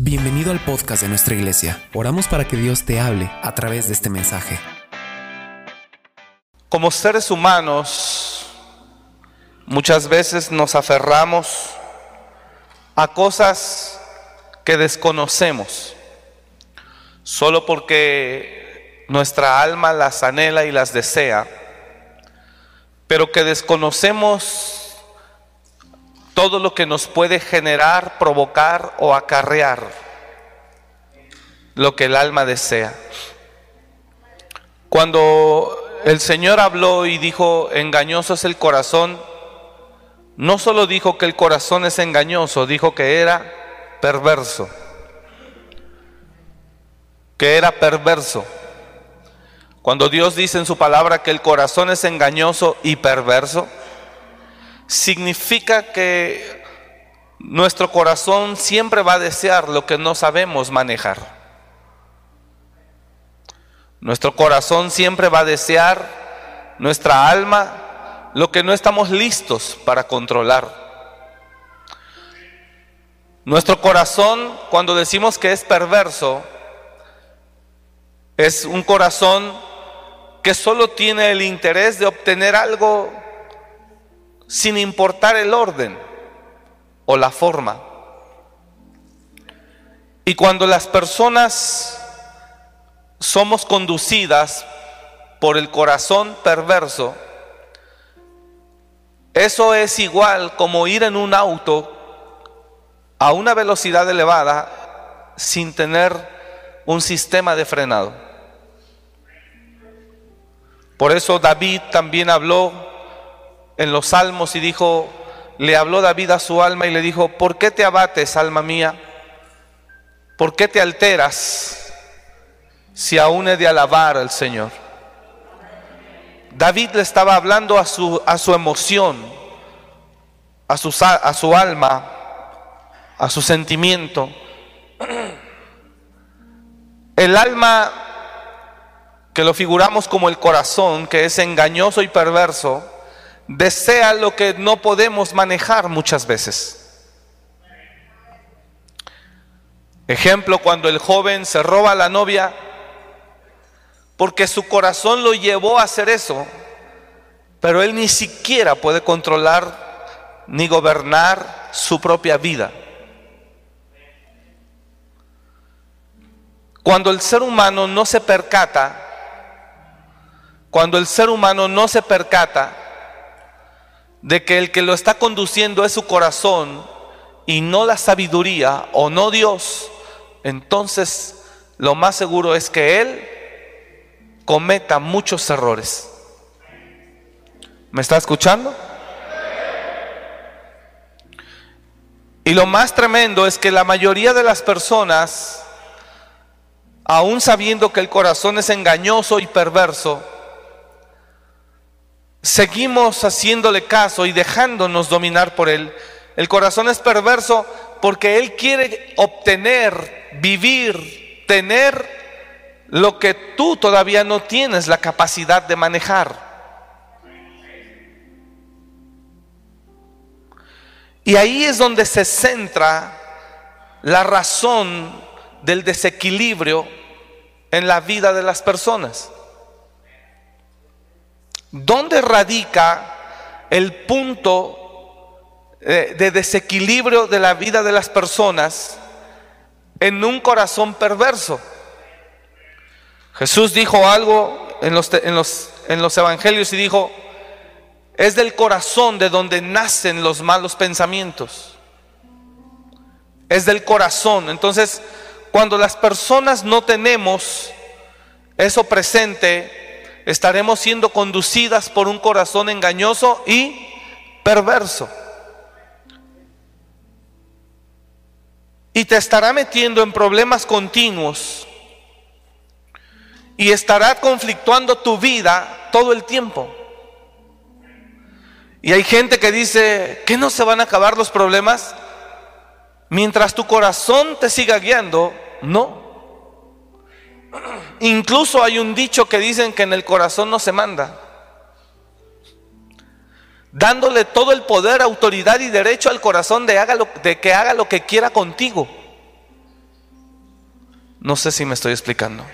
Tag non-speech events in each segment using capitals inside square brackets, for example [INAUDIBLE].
Bienvenido al podcast de nuestra iglesia. Oramos para que Dios te hable a través de este mensaje. Como seres humanos, muchas veces nos aferramos a cosas que desconocemos, solo porque nuestra alma las anhela y las desea, pero que desconocemos todo lo que nos puede generar, provocar o acarrear lo que el alma desea. Cuando el Señor habló y dijo, engañoso es el corazón, no solo dijo que el corazón es engañoso, dijo que era perverso, que era perverso. Cuando Dios dice en su palabra que el corazón es engañoso y perverso, significa que nuestro corazón siempre va a desear lo que no sabemos manejar. Nuestro corazón siempre va a desear, nuestra alma, lo que no estamos listos para controlar. Nuestro corazón, cuando decimos que es perverso, es un corazón que solo tiene el interés de obtener algo sin importar el orden o la forma. Y cuando las personas somos conducidas por el corazón perverso, eso es igual como ir en un auto a una velocidad elevada sin tener un sistema de frenado. Por eso David también habló en los salmos y dijo, le habló David a su alma y le dijo, ¿por qué te abates, alma mía? ¿Por qué te alteras si aún he de alabar al Señor? David le estaba hablando a su, a su emoción, a su, a su alma, a su sentimiento. El alma, que lo figuramos como el corazón, que es engañoso y perverso, desea lo que no podemos manejar muchas veces. Ejemplo, cuando el joven se roba a la novia porque su corazón lo llevó a hacer eso, pero él ni siquiera puede controlar ni gobernar su propia vida. Cuando el ser humano no se percata, cuando el ser humano no se percata de que el que lo está conduciendo es su corazón y no la sabiduría o no Dios, entonces lo más seguro es que Él cometa muchos errores. ¿Me está escuchando? Y lo más tremendo es que la mayoría de las personas, aún sabiendo que el corazón es engañoso y perverso, seguimos haciéndole caso y dejándonos dominar por él. El corazón es perverso porque él quiere obtener, vivir, tener lo que tú todavía no tienes la capacidad de manejar. Y ahí es donde se centra la razón del desequilibrio en la vida de las personas. ¿Dónde radica el punto eh, de desequilibrio de la vida de las personas en un corazón perverso? Jesús dijo algo en los, en los, en los evangelios y dijo, es del corazón de donde nacen los malos pensamientos. Es del corazón. Entonces, cuando las personas no tenemos eso presente, estaremos siendo conducidas por un corazón engañoso y perverso. Y te estará metiendo en problemas continuos. Y estará conflictuando tu vida todo el tiempo. Y hay gente que dice que no se van a acabar los problemas mientras tu corazón te siga guiando. No. Incluso hay un dicho que dicen que en el corazón no se manda. Dándole todo el poder, autoridad y derecho al corazón de, haga lo, de que haga lo que quiera contigo. No sé si me estoy explicando.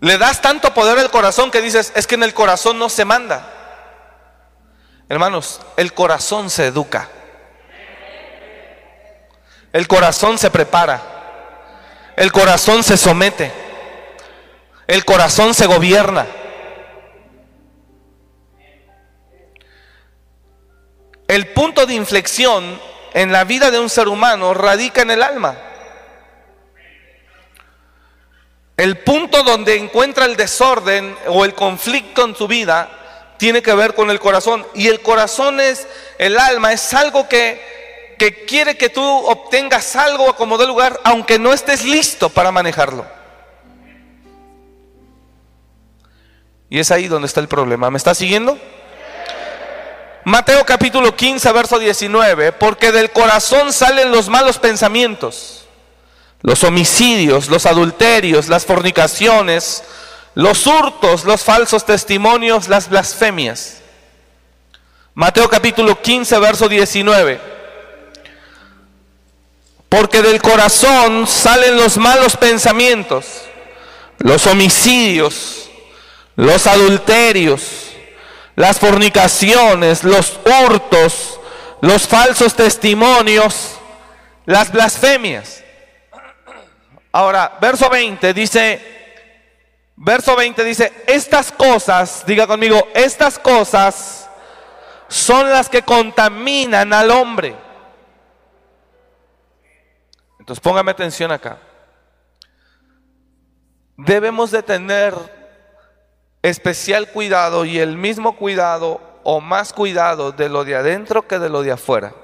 Le das tanto poder al corazón que dices, es que en el corazón no se manda. Hermanos, el corazón se educa. El corazón se prepara. El corazón se somete. El corazón se gobierna. El punto de inflexión en la vida de un ser humano radica en el alma. El punto donde encuentra el desorden o el conflicto en su vida tiene que ver con el corazón. Y el corazón es, el alma, es algo que, que quiere que tú obtengas algo a como de lugar, aunque no estés listo para manejarlo. Y es ahí donde está el problema. ¿Me está siguiendo? Mateo capítulo 15, verso 19, porque del corazón salen los malos pensamientos los homicidios, los adulterios, las fornicaciones, los hurtos, los falsos testimonios, las blasfemias. Mateo capítulo 15, verso 19. Porque del corazón salen los malos pensamientos, los homicidios, los adulterios, las fornicaciones, los hurtos, los falsos testimonios, las blasfemias. Ahora, verso 20 dice, verso 20 dice, estas cosas, diga conmigo, estas cosas son las que contaminan al hombre. Entonces póngame atención acá. Debemos de tener especial cuidado y el mismo cuidado o más cuidado de lo de adentro que de lo de afuera.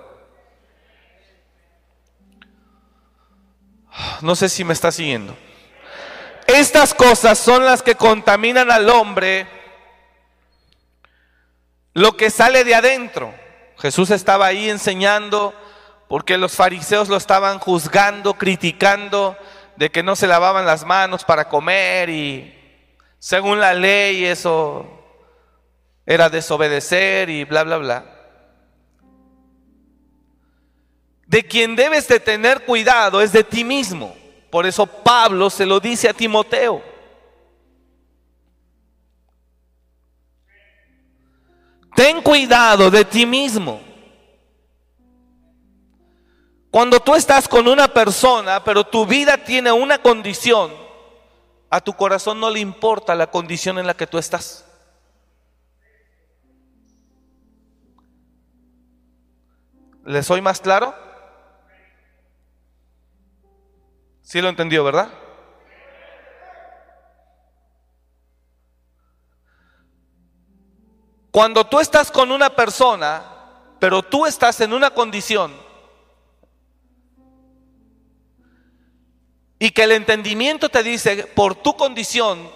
No sé si me está siguiendo. Estas cosas son las que contaminan al hombre lo que sale de adentro. Jesús estaba ahí enseñando porque los fariseos lo estaban juzgando, criticando de que no se lavaban las manos para comer y según la ley eso era desobedecer y bla, bla, bla. de quien debes de tener cuidado es de ti mismo. Por eso Pablo se lo dice a Timoteo. Ten cuidado de ti mismo. Cuando tú estás con una persona, pero tu vida tiene una condición, a tu corazón no le importa la condición en la que tú estás. ¿Le soy más claro? ¿Sí lo entendió, verdad? Cuando tú estás con una persona, pero tú estás en una condición y que el entendimiento te dice por tu condición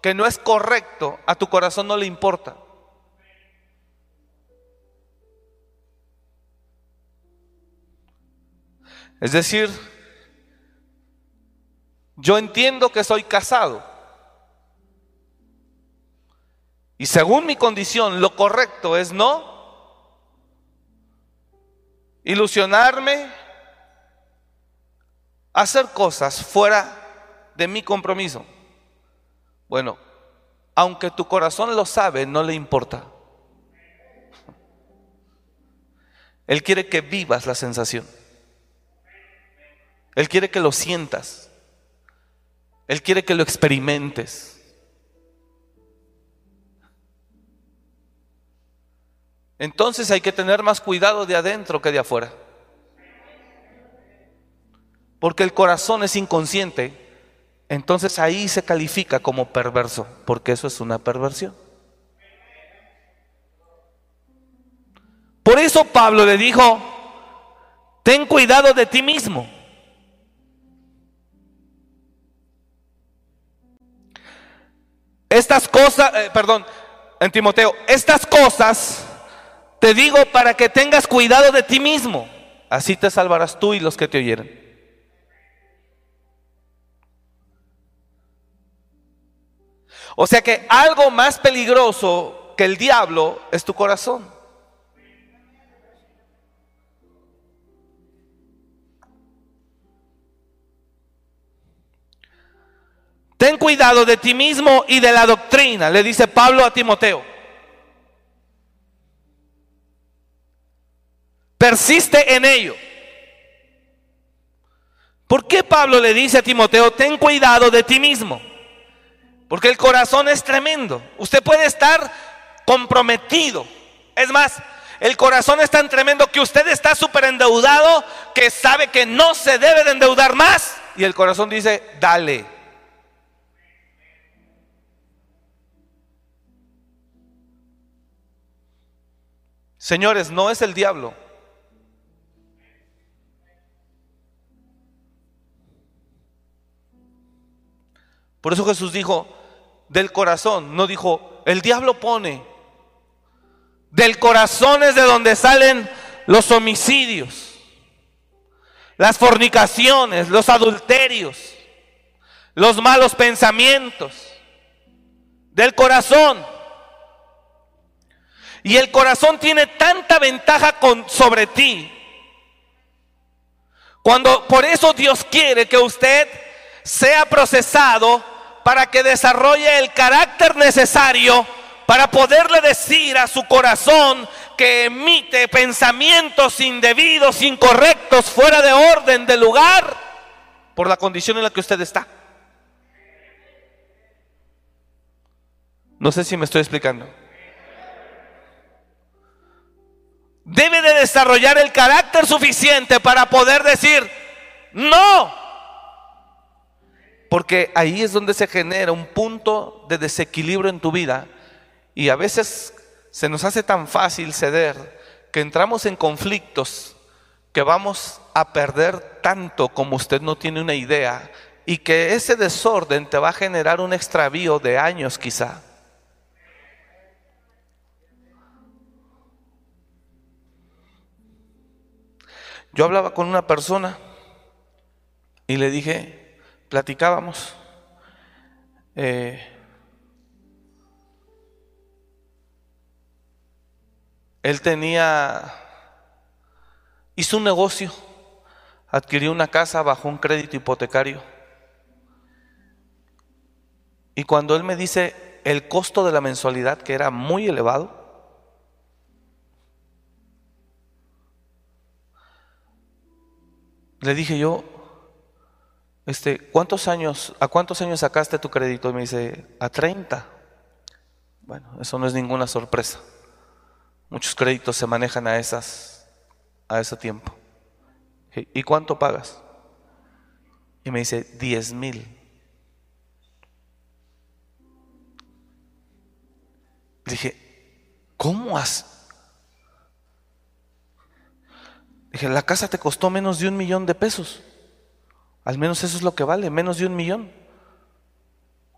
que no es correcto, a tu corazón no le importa. Es decir, yo entiendo que soy casado. Y según mi condición, lo correcto es no ilusionarme, hacer cosas fuera de mi compromiso. Bueno, aunque tu corazón lo sabe, no le importa. Él quiere que vivas la sensación. Él quiere que lo sientas. Él quiere que lo experimentes. Entonces hay que tener más cuidado de adentro que de afuera. Porque el corazón es inconsciente. Entonces ahí se califica como perverso, porque eso es una perversión. Por eso Pablo le dijo, ten cuidado de ti mismo. Estas cosas, eh, perdón, en Timoteo, estas cosas te digo para que tengas cuidado de ti mismo. Así te salvarás tú y los que te oyeren. O sea que algo más peligroso que el diablo es tu corazón. Ten cuidado de ti mismo y de la doctrina, le dice Pablo a Timoteo. Persiste en ello. ¿Por qué Pablo le dice a Timoteo, ten cuidado de ti mismo? Porque el corazón es tremendo. Usted puede estar comprometido. Es más, el corazón es tan tremendo que usted está súper endeudado que sabe que no se debe de endeudar más. Y el corazón dice, dale. Señores, no es el diablo. Por eso Jesús dijo, del corazón, no dijo, el diablo pone. Del corazón es de donde salen los homicidios, las fornicaciones, los adulterios, los malos pensamientos. Del corazón. Y el corazón tiene tanta ventaja con, sobre ti. Cuando por eso Dios quiere que usted sea procesado para que desarrolle el carácter necesario para poderle decir a su corazón que emite pensamientos indebidos, incorrectos, fuera de orden, de lugar, por la condición en la que usted está. No sé si me estoy explicando. Debe de desarrollar el carácter suficiente para poder decir, no, porque ahí es donde se genera un punto de desequilibrio en tu vida y a veces se nos hace tan fácil ceder que entramos en conflictos que vamos a perder tanto como usted no tiene una idea y que ese desorden te va a generar un extravío de años quizá. Yo hablaba con una persona y le dije, platicábamos. Eh, él tenía, hizo un negocio, adquirió una casa bajo un crédito hipotecario. Y cuando él me dice el costo de la mensualidad, que era muy elevado, le dije yo, este, ¿cuántos años, ¿a cuántos años sacaste tu crédito? Y me dice, a 30. Bueno, eso no es ninguna sorpresa. Muchos créditos se manejan a esas, a ese tiempo. ¿Y cuánto pagas? Y me dice, 10 mil. Dije, ¿cómo has? Dije, la casa te costó menos de un millón de pesos. Al menos eso es lo que vale, menos de un millón.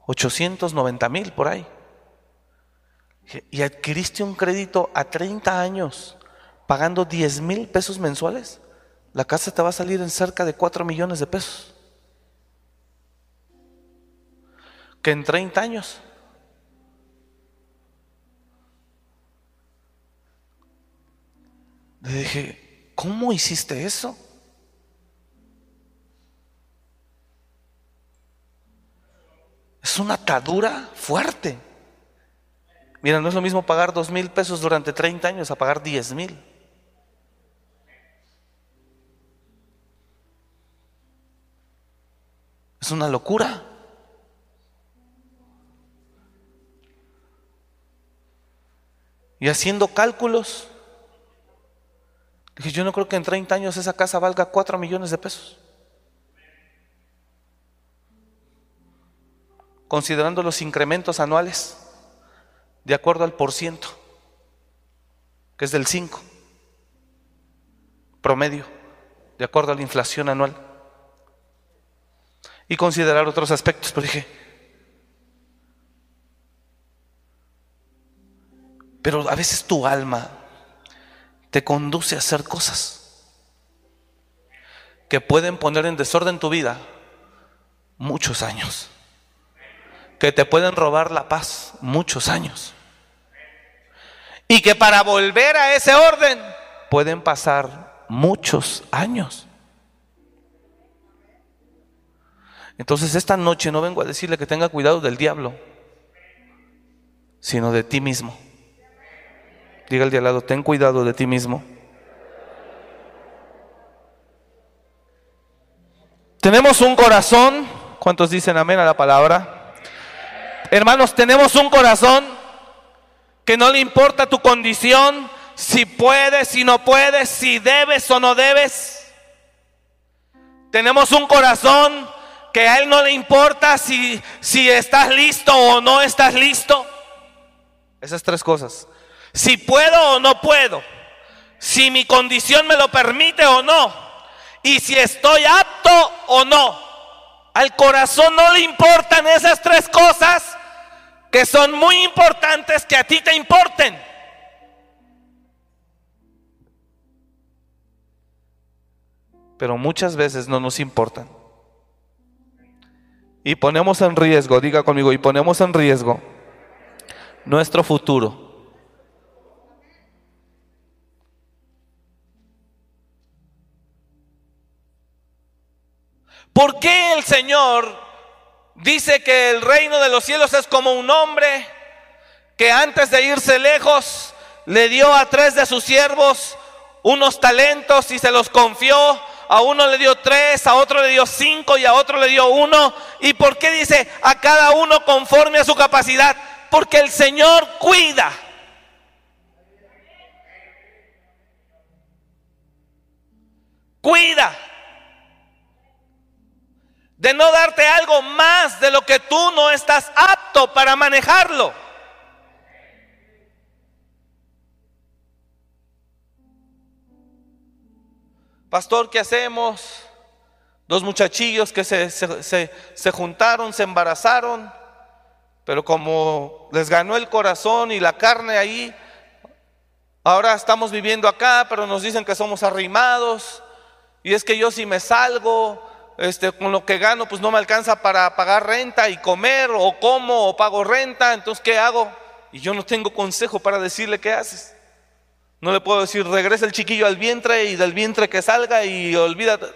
890 mil por ahí. Y adquiriste un crédito a 30 años pagando 10 mil pesos mensuales. La casa te va a salir en cerca de 4 millones de pesos. Que en 30 años. Le dije, ¿cómo hiciste eso? Es una atadura fuerte. Mira, no es lo mismo pagar dos mil pesos durante 30 años a pagar 10 mil. Es una locura. Y haciendo cálculos, dije, yo no creo que en 30 años esa casa valga 4 millones de pesos. Considerando los incrementos anuales de acuerdo al por ciento, que es del 5, promedio, de acuerdo a la inflación anual. Y considerar otros aspectos, pero dije, pero a veces tu alma te conduce a hacer cosas que pueden poner en desorden tu vida muchos años que te pueden robar la paz muchos años. Y que para volver a ese orden pueden pasar muchos años. Entonces esta noche no vengo a decirle que tenga cuidado del diablo, sino de ti mismo. Diga al de al lado, ten cuidado de ti mismo. Tenemos un corazón, ¿cuántos dicen amén a la palabra? Hermanos, tenemos un corazón que no le importa tu condición, si puedes, si no puedes, si debes o no debes. Tenemos un corazón que a Él no le importa si, si estás listo o no estás listo. Esas tres cosas. Si puedo o no puedo. Si mi condición me lo permite o no. Y si estoy apto o no. Al corazón no le importan esas tres cosas que son muy importantes que a ti te importen. Pero muchas veces no nos importan. Y ponemos en riesgo, diga conmigo, y ponemos en riesgo nuestro futuro. ¿Por qué el Señor dice que el reino de los cielos es como un hombre que antes de irse lejos le dio a tres de sus siervos unos talentos y se los confió a uno le dio tres, a otro le dio cinco y a otro le dio uno. ¿Y por qué dice a cada uno conforme a su capacidad? Porque el Señor cuida. Cuida de no darte algo más de lo que tú no estás apto para manejarlo. Pastor, ¿qué hacemos? Dos muchachillos que se, se, juntaron, se embarazaron, pero como les ganó el corazón y la carne ahí, ahora estamos viviendo acá, pero nos dicen que somos arrimados, y es que yo si me salgo, este, con lo que gano, pues no me alcanza para pagar renta y comer, o como, o pago renta, entonces ¿qué hago? Y yo no tengo consejo para decirle qué haces. No le puedo decir, regresa el chiquillo al vientre y del vientre que salga y olvídate.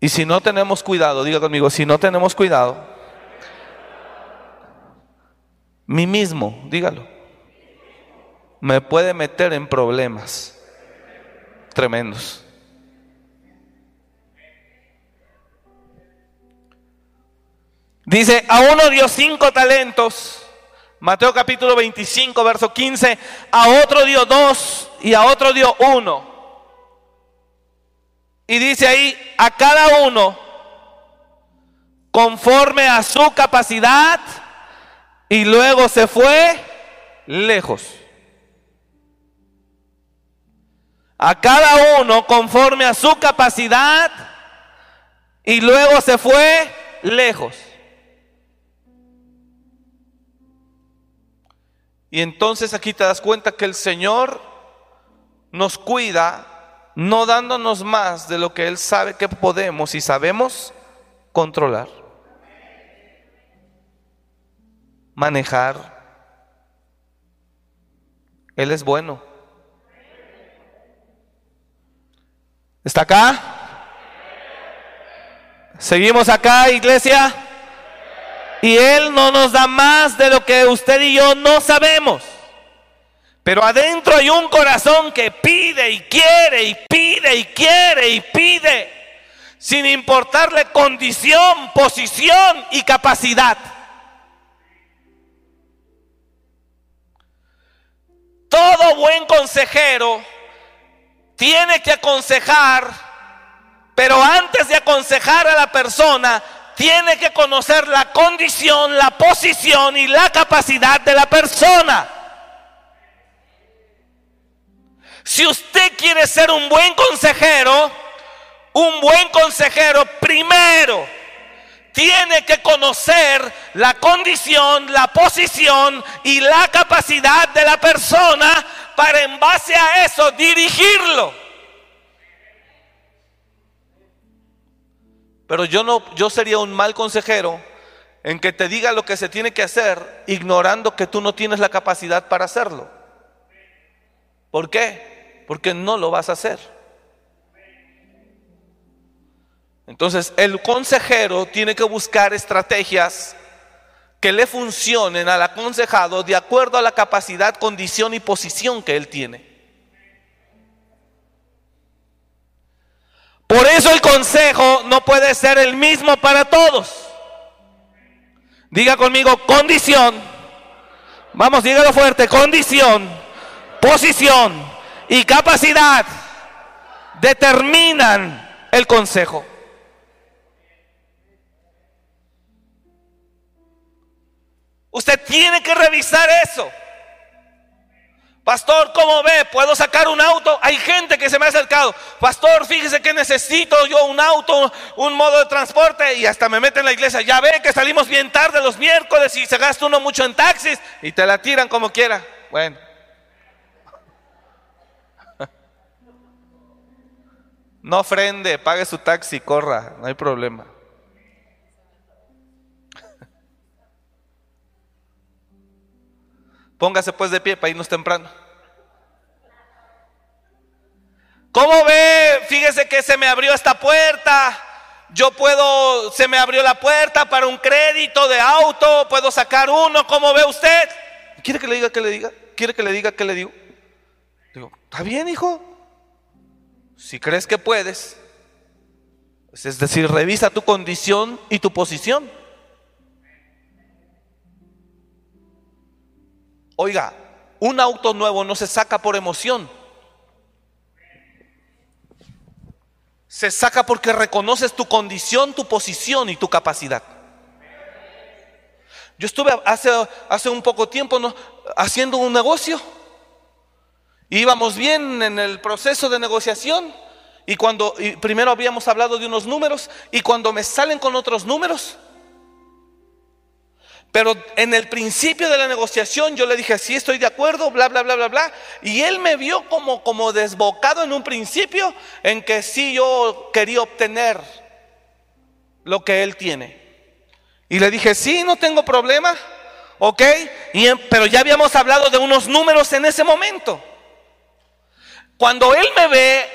Y si no tenemos cuidado, diga conmigo, si no tenemos cuidado, mí mismo, dígalo, me puede meter en problemas tremendos. Dice, a uno dio cinco talentos. Mateo capítulo 25, verso 15. A otro dio dos y a otro dio uno. Y dice ahí, a cada uno, conforme a su capacidad, y luego se fue lejos. A cada uno conforme a su capacidad, y luego se fue lejos. Y entonces aquí te das cuenta que el Señor nos cuida no dándonos más de lo que Él sabe que podemos y sabemos controlar, manejar. Él es bueno. ¿Está acá? ¿Seguimos acá, iglesia? Y Él no nos da más de lo que usted y yo no sabemos. Pero adentro hay un corazón que pide y quiere y pide y quiere y pide, sin importarle condición, posición y capacidad. Todo buen consejero tiene que aconsejar, pero antes de aconsejar a la persona, tiene que conocer la condición, la posición y la capacidad de la persona. Si usted quiere ser un buen consejero, un buen consejero primero tiene que conocer la condición, la posición y la capacidad de la persona para en base a eso dirigirlo. Pero yo no, yo sería un mal consejero en que te diga lo que se tiene que hacer, ignorando que tú no tienes la capacidad para hacerlo. ¿Por qué? Porque no lo vas a hacer. Entonces el consejero tiene que buscar estrategias que le funcionen al aconsejado de acuerdo a la capacidad, condición y posición que él tiene. Por eso el consejo no puede ser el mismo para todos. Diga conmigo, condición. Vamos, dígalo fuerte, condición, posición y capacidad determinan el consejo. Usted tiene que revisar eso. Pastor, ¿cómo ve? ¿Puedo sacar un auto? Hay gente que se me ha acercado. Pastor, fíjese que necesito yo un auto, un modo de transporte. Y hasta me mete en la iglesia. Ya ve que salimos bien tarde los miércoles y se gasta uno mucho en taxis y te la tiran como quiera. Bueno. [LAUGHS] No ofrende, pague su taxi, corra, no hay problema. Póngase pues de pie para irnos temprano. ¿Cómo ve? Fíjese que se me abrió esta puerta. Yo puedo, se me abrió la puerta para un crédito de auto, puedo sacar uno. ¿Cómo ve usted? ¿Quiere que le diga que le diga? ¿Quiere que le diga que le digo? Digo, está bien, hijo. Si crees que puedes, pues es decir, revisa tu condición y tu posición. Oiga, un auto nuevo no se saca por emoción. Se saca porque reconoces tu condición, tu posición y tu capacidad. Yo estuve hace, hace un poco tiempo haciendo un negocio. Íbamos bien en el proceso de negociación y cuando y primero habíamos hablado de unos números y cuando me salen con otros números, pero en el principio de la negociación yo le dije, sí estoy de acuerdo, bla, bla, bla, bla, bla. Y él me vio como, como desbocado en un principio en que sí yo quería obtener lo que él tiene. Y le dije, sí, no tengo problema, ok. Y, pero ya habíamos hablado de unos números en ese momento. Cuando él me ve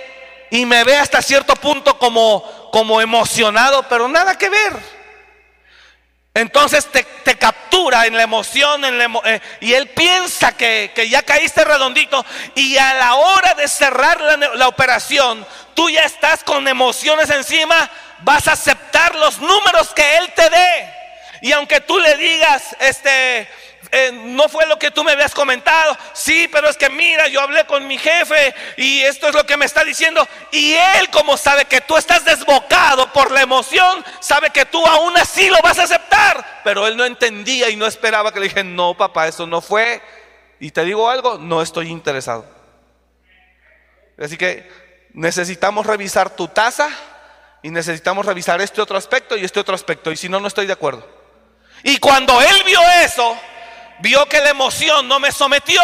y me ve hasta cierto punto como, como emocionado, pero nada que ver. Entonces te, captura en la emoción eh, y él piensa que, ya caíste redondito y a la hora de cerrar la, la operación, tú ya estás con emociones encima, vas a aceptar los números que él te dé. Y aunque tú le digas, este, eh, no fue lo que tú me habías comentado. Sí, pero es que mira, yo hablé con mi jefe y esto es lo que me está diciendo. Y él, como sabe que tú estás desbocado por la emoción, sabe que tú aún así lo vas a aceptar. Pero él no entendía y no esperaba que le dije, no, papá, eso no fue. Y te digo algo, no estoy interesado. Así que necesitamos revisar tu tasa y necesitamos revisar este otro aspecto y este otro aspecto. Y si no, no estoy de acuerdo. Y cuando él vio eso, vio que la emoción no me sometió,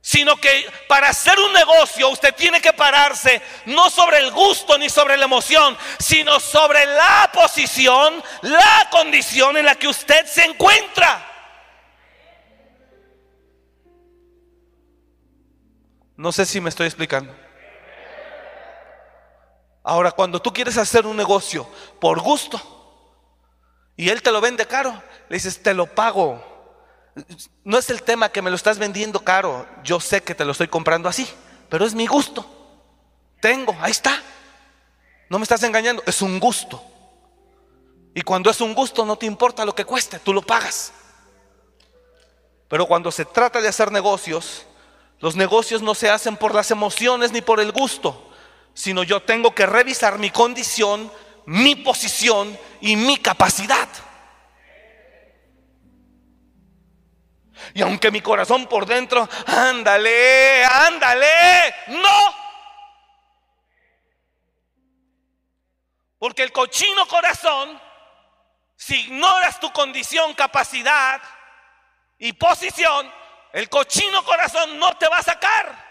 sino que para hacer un negocio usted tiene que pararse no sobre el gusto ni sobre la emoción, sino sobre la posición, la condición en la que usted se encuentra. No sé si me estoy explicando. Ahora, cuando tú quieres hacer un negocio por gusto y él te lo vende caro, le dices, te lo pago. No es el tema que me lo estás vendiendo caro. Yo sé que te lo estoy comprando así, pero es mi gusto. Tengo, ahí está. No me estás engañando, es un gusto. Y cuando es un gusto no te importa lo que cueste, tú lo pagas. Pero cuando se trata de hacer negocios, los negocios no se hacen por las emociones ni por el gusto, sino yo tengo que revisar mi condición, mi posición y mi capacidad. Y aunque mi corazón por dentro, ándale, ándale, no. Porque el cochino corazón, si ignoras tu condición, capacidad y posición, el cochino corazón no te va a sacar.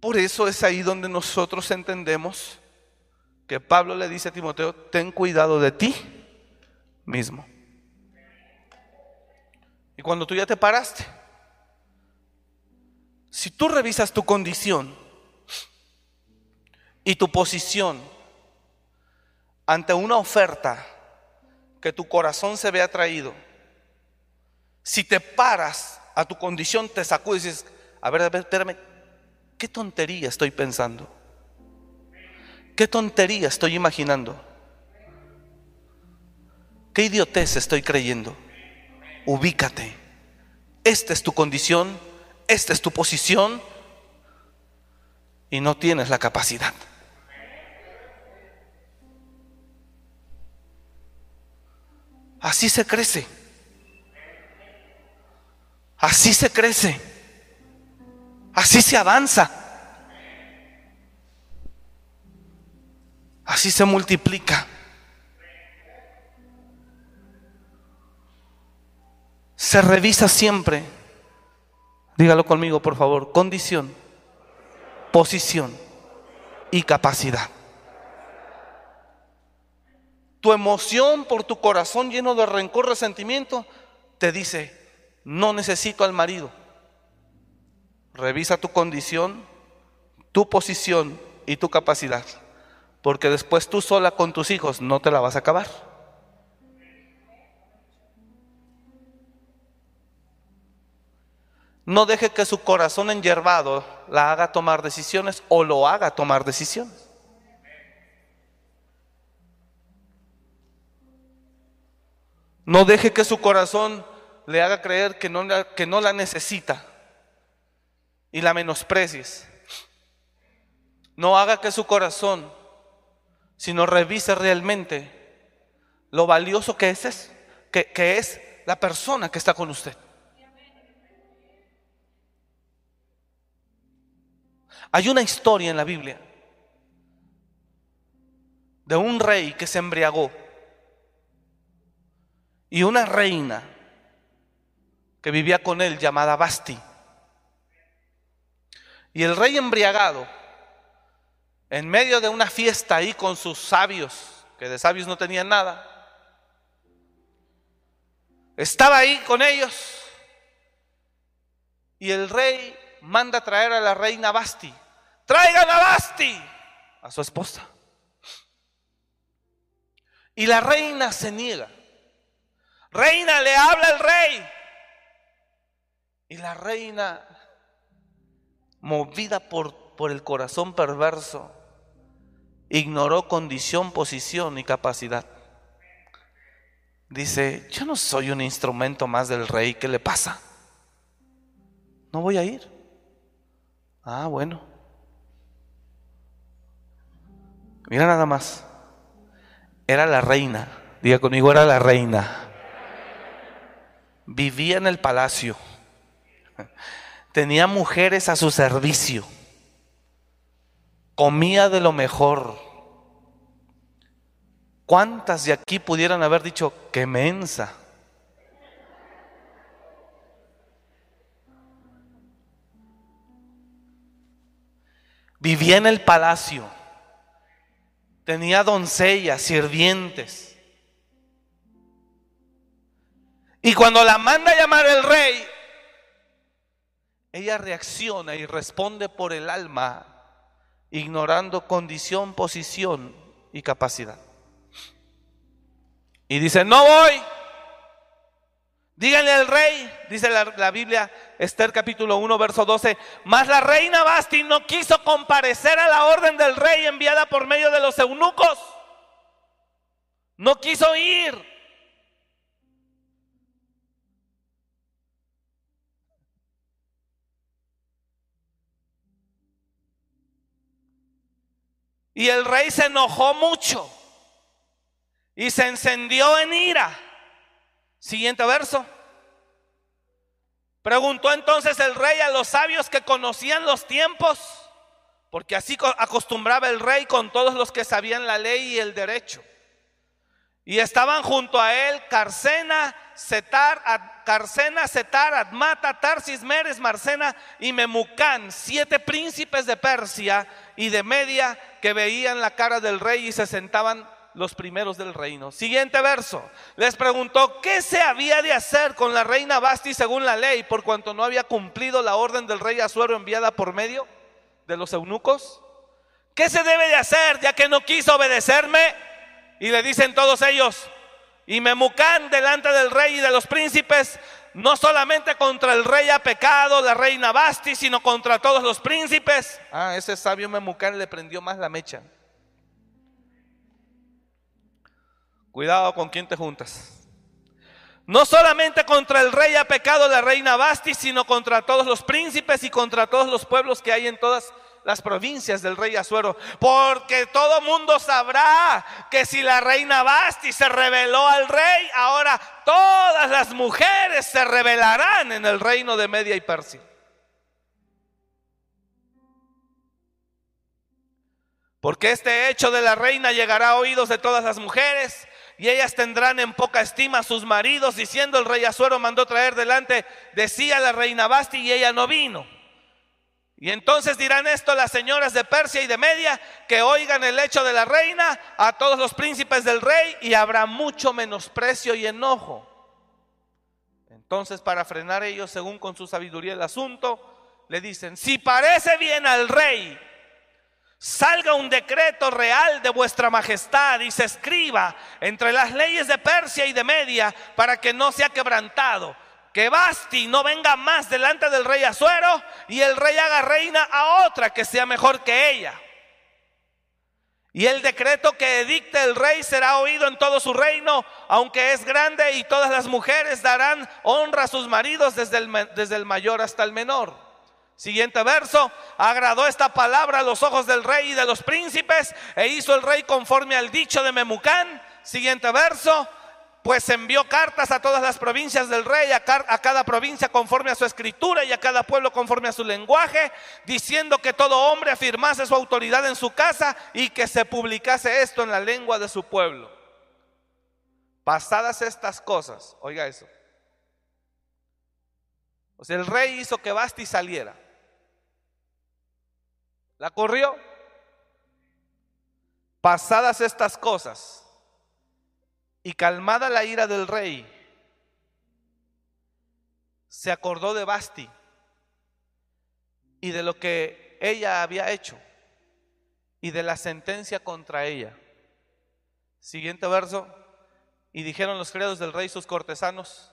Por eso es ahí donde nosotros entendemos que Pablo le dice a Timoteo, ten cuidado de ti mismo. Y cuando tú ya te paraste, si tú revisas tu condición y tu posición ante una oferta que tu corazón se ve atraído, si te paras a tu condición, te sacudes y dices, a ver, a ver, espérame, ¿qué tontería estoy pensando? ¿Qué tontería estoy imaginando? ¿Qué idiotez estoy creyendo? Ubícate. Esta es tu condición, esta es tu posición y no tienes la capacidad. Así se crece. Así se crece. Así se avanza. Así se multiplica. se revisa siempre, dígalo conmigo por favor, condición, posición y capacidad. Tu emoción por tu corazón lleno de rencor, resentimiento, te dice, no necesito al marido. Revisa tu condición, tu posición y tu capacidad, porque después tú sola con tus hijos no te la vas a acabar. No deje que su corazón enyerbado la haga tomar decisiones o lo haga tomar decisiones. No deje que su corazón le haga creer que no, que no la necesita y la menosprecies. No haga que su corazón, sino revise realmente lo valioso que es, que, que es la persona que está con usted. Hay una historia en la Biblia de un rey que se embriagó y una reina que vivía con él llamada Basti. Y el rey embriagado, en medio de una fiesta ahí con sus sabios, que de sabios no tenían nada, estaba ahí con ellos y el rey manda traer a la reina Basti traigan a Basti, a su esposa. Y la reina se niega. Reina, le habla el rey. Y la reina, movida por, por el corazón perverso, ignoró condición, posición y capacidad. Dice, yo no soy un instrumento más del rey, ¿qué le pasa? No voy a ir. Ah, bueno. Mira nada más. Era la reina. Diga conmigo, era la reina. Vivía en el palacio. Tenía mujeres a su servicio. Comía de lo mejor. ¿Cuántas de aquí pudieran haber dicho, qué mensa? Vivía en el palacio tenía doncellas, sirvientes. Y cuando la manda a llamar el rey, ella reacciona y responde por el alma, ignorando condición, posición y capacidad. Y dice, no voy. Díganle al rey, dice la, Biblia, Esther capítulo 1, verso 12, mas la reina Basti no quiso comparecer a la orden del rey enviada por medio de los eunucos. No quiso ir. Y el rey se enojó mucho y se encendió en ira. Siguiente verso. Preguntó entonces el rey a los sabios que conocían los tiempos, porque así acostumbraba el rey con todos los que sabían la ley y el derecho. Y estaban junto a él Carcena, Setar, Carcena, Setar, Admata, Tarsis, Meres, Marcena y Memucán, siete príncipes de Persia y de Media que veían la cara del rey y se sentaban los primeros del reino. Siguiente verso. Les preguntó qué se había de hacer con la reina Basti según la ley, por cuanto no había cumplido la orden del rey Azuero enviada por medio de los eunucos. ¿Qué se debe de hacer ya que no quiso obedecerme? Y le dicen todos ellos, y Memucán delante del rey y de los príncipes, no solamente contra el rey ha pecado, la reina Basti, sino contra todos los príncipes. Ah, ese sabio Memucán le prendió más la mecha. Cuidado con quién te juntas. No solamente contra el rey ha pecado la reina Basti, sino contra todos los príncipes y contra todos los pueblos que hay en todas las provincias del rey Azuero. Porque todo mundo sabrá que si la reina Basti se rebeló al rey, ahora todas las mujeres se rebelarán en el reino de Media y Persia. Porque este hecho de la reina llegará a oídos de todas las mujeres y ellas tendrán en poca estima a sus maridos, diciendo el rey Azuero mandó traer delante, decía la reina Basti y ella no vino. Y entonces dirán esto las señoras de Persia y de Media, que oigan el hecho de la reina a todos los príncipes del rey y habrá mucho menosprecio y enojo. Entonces para frenar ellos, según con su sabiduría el asunto, le dicen, si parece bien al rey salga un decreto real de vuestra majestad y se escriba entre las leyes de Persia y de Media para que no sea quebrantado. Que Basti no venga más delante del rey Azuero y el rey haga reina a otra que sea mejor que ella. Y el decreto que edicte el rey será oído en todo su reino, aunque es grande, y todas las mujeres darán honra a sus maridos desde el, desde el mayor hasta el menor. Siguiente verso, agradó esta palabra a los ojos del rey y de los príncipes e hizo el rey conforme al dicho de Memucán. Siguiente verso, pues envió cartas a todas las provincias del rey, a, cada provincia conforme a su escritura y a cada pueblo conforme a su lenguaje, diciendo que todo hombre afirmase su autoridad en su casa y que se publicase esto en la lengua de su pueblo. Pasadas estas cosas, oiga eso. O sea, el rey hizo que Basti saliera. La corrió. Pasadas estas cosas y calmada la ira del rey, se acordó de Basti y de lo que ella había hecho y de la sentencia contra ella. Siguiente verso. Y dijeron los criados del rey sus cortesanos,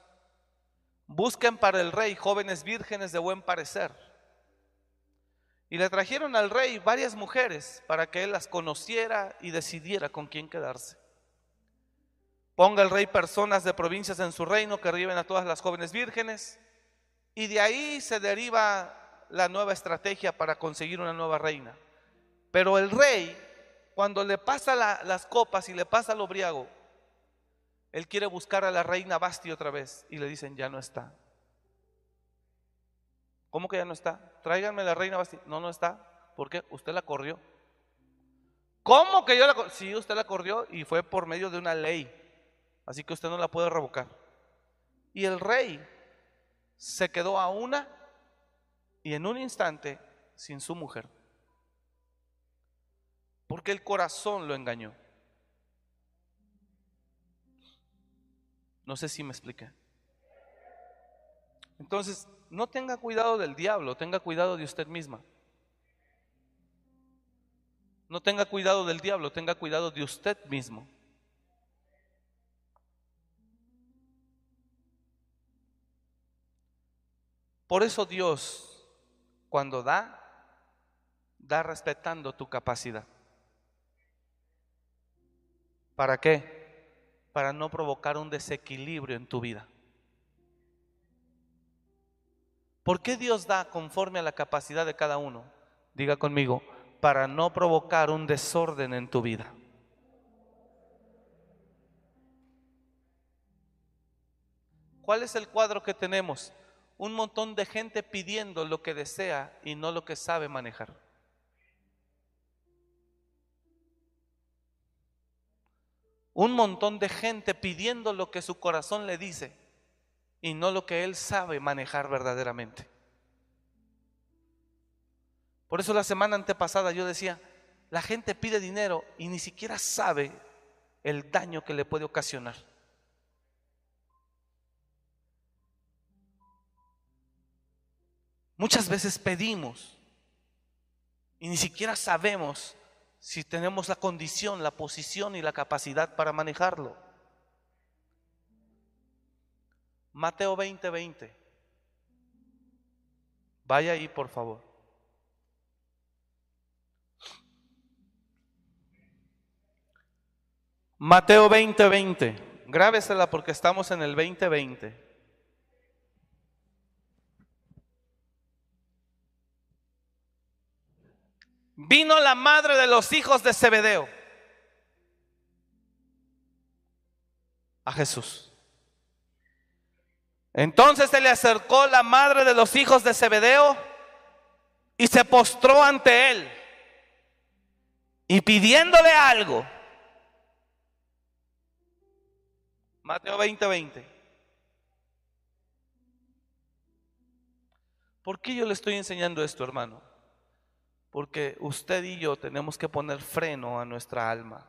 busquen para el rey jóvenes vírgenes de buen parecer y le trajeron al rey varias mujeres para que él las conociera y decidiera con quién quedarse. Ponga el rey personas de provincias en su reino que riben a todas las jóvenes vírgenes y de ahí se deriva la nueva estrategia para conseguir una nueva reina. Pero el rey, cuando le pasa las copas y le pasa lo briago, él quiere buscar a la reina Basti otra vez y le dicen, ya no está. ¿Cómo que ya no está? Tráiganme la reina Basti. No, no está. ¿Por qué? Usted la corrió. ¿Cómo que yo la corrió? Sí, usted la corrió y fue por medio de una ley. Así que usted no la puede revocar. Y el rey se quedó a una y en un instante sin su mujer. Porque el corazón lo engañó. No sé si me expliqué. Entonces, no tenga cuidado del diablo, tenga cuidado de usted misma. No tenga cuidado del diablo, tenga cuidado de usted mismo. Por eso Dios, cuando da, da respetando tu capacidad. ¿Para qué? Para no provocar un desequilibrio en tu vida. ¿Por qué Dios da conforme a la capacidad de cada uno? Diga conmigo, para no provocar un desorden en tu vida. ¿Cuál es el cuadro que tenemos? Un montón de gente pidiendo lo que desea y no lo que sabe manejar. Un montón de gente pidiendo lo que su corazón le dice y no lo que él sabe manejar verdaderamente. Por eso la semana antepasada yo decía, la gente pide dinero y ni siquiera sabe el daño que le puede ocasionar. Muchas veces pedimos y ni siquiera sabemos si tenemos la condición, la posición y la capacidad para manejarlo. Mateo 20:20. 20. Vaya ahí, por favor. Mateo 20:20. 20. Grábesela porque estamos en el 2020. Vino la madre de los hijos de Zebedeo a Jesús. Entonces se le acercó la madre de los hijos de Zebedeo y se postró ante él y pidiéndole algo. Mateo 20:20. 20. ¿Por qué yo le estoy enseñando esto, hermano? Porque usted y yo tenemos que poner freno a nuestra alma.